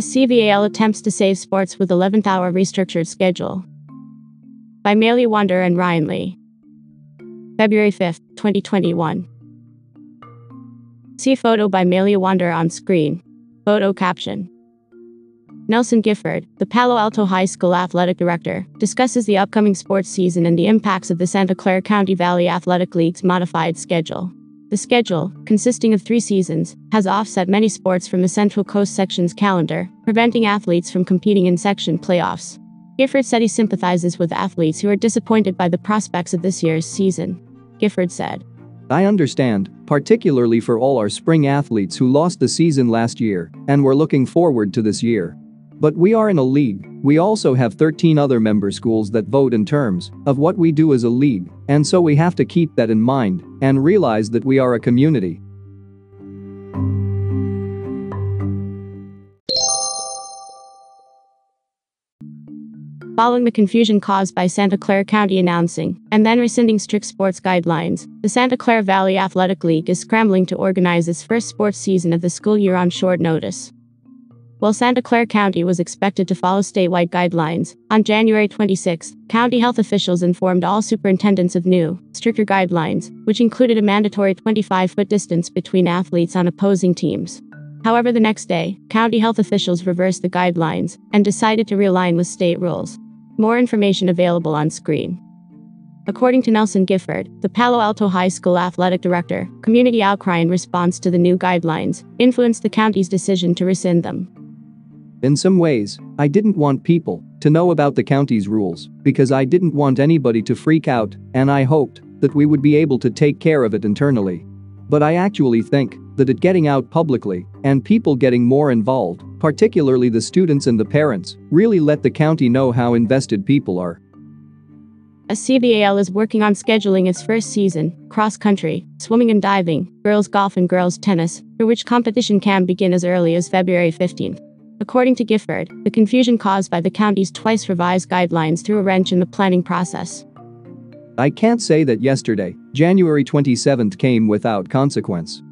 SCVAL attempts to save sports with 11th hour restructured schedule. By Meili Wander and Ryan Lee. February 5, 2021. See photo by Meili Wander on screen. Photo caption. Nelson Gifford, the Palo Alto High School athletic director, discusses the upcoming sports season and the impacts of the Santa Clara County Valley Athletic League's modified schedule. The schedule, consisting of three seasons, has offset many sports from the Central Coast section's calendar, preventing athletes from competing in section playoffs. Gifford said he sympathizes with athletes who are disappointed by the prospects of this year's season. Gifford said, I understand, particularly for all our spring athletes who lost the season last year and were looking forward to this year. But we are in a league, we also have 13 other member schools that vote in terms of what we do as a league, and so we have to keep that in mind and realize that we are a community. Following the confusion caused by Santa Clara County announcing and then rescinding strict sports guidelines, the Santa Clara Valley Athletic League is scrambling to organize its first sports season of the school year on short notice. While Santa Clara County was expected to follow statewide guidelines, on January 26, county health officials informed all superintendents of new, stricter guidelines, which included a mandatory 25 foot distance between athletes on opposing teams. However, the next day, county health officials reversed the guidelines and decided to realign with state rules. More information available on screen. According to Nelson Gifford, the Palo Alto High School athletic director, community outcry in response to the new guidelines influenced the county's decision to rescind them. In some ways, I didn't want people to know about the county's rules because I didn't want anybody to freak out, and I hoped that we would be able to take care of it internally. But I actually think that it getting out publicly and people getting more involved, particularly the students and the parents, really let the county know how invested people are. SCVAL is working on scheduling its first season, cross country, swimming and diving, girls golf and girls tennis, for which competition can begin as early as February 15th. According to Gifford, the confusion caused by the county's twice revised guidelines threw a wrench in the planning process. I can't say that yesterday, January 27th, came without consequence.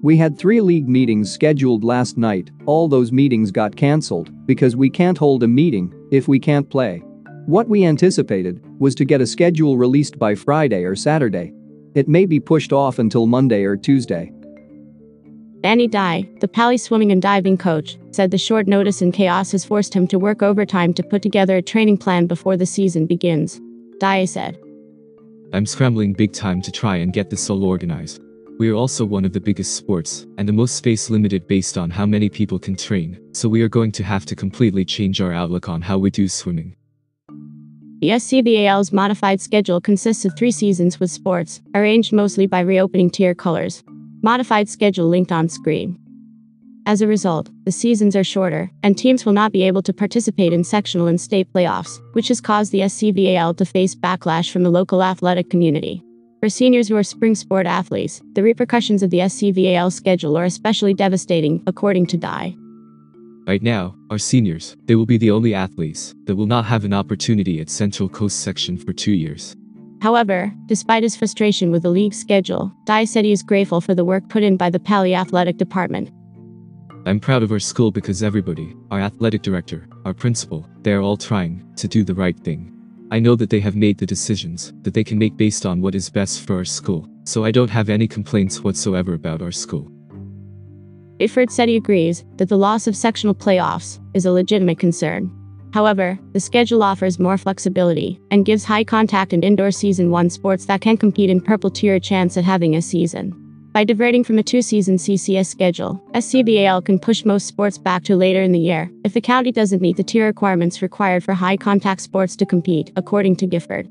We had three league meetings scheduled last night, all those meetings got cancelled because we can't hold a meeting if we can't play. What we anticipated was to get a schedule released by Friday or Saturday. It may be pushed off until Monday or Tuesday. Danny Dye, the Paly swimming and diving coach, said the short notice and chaos has forced him to work overtime to put together a training plan before the season begins. Dye said, I'm scrambling big time to try and get this all organized. We are also one of the biggest sports, and the most space limited based on how many people can train, so we are going to have to completely change our outlook on how we do swimming. The SCVAL's modified schedule consists of three seasons with sports, arranged mostly by reopening tier colors, Modified schedule linked on screen. As a result, the seasons are shorter, and teams will not be able to participate in sectional and state playoffs, which has caused the SCVAL to face backlash from the local athletic community. For seniors who are spring sport athletes, the repercussions of the SCVAL schedule are especially devastating, according to Dye. Right now, our seniors, they will be the only athletes that will not have an opportunity at Central Coast section for two years. However, despite his frustration with the league's schedule, Dye said he is grateful for the work put in by the Paly Athletic Department. I'm proud of our school because everybody, our athletic director, our principal, they are all trying to do the right thing. I know that they have made the decisions that they can make based on what is best for our school, so I don't have any complaints whatsoever about our school. Gifford said he agrees that the loss of sectional playoffs is a legitimate concern. However, the schedule offers more flexibility and gives high contact and indoor season 1 sports that can compete in purple tier a chance at having a season. By diverting from a two season CCS schedule, SCVAL can push most sports back to later in the year if the county doesn't meet the tier requirements required for high contact sports to compete, according to Gifford.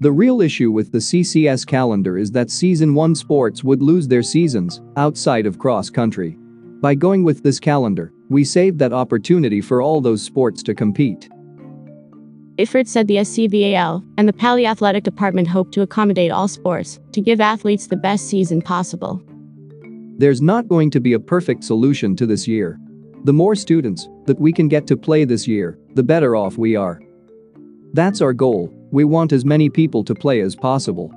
The real issue with the CCS calendar is that Season 1 sports would lose their seasons outside of cross country. By going with this calendar, we saved that opportunity for all those sports to compete. Gifford said the SCVAL and the Paly Athletic Department hope to accommodate all sports to give athletes the best season possible. There's not going to be a perfect solution to this year. The more students that we can get to play this year, the better off we are. That's our goal, we want as many people to play as possible.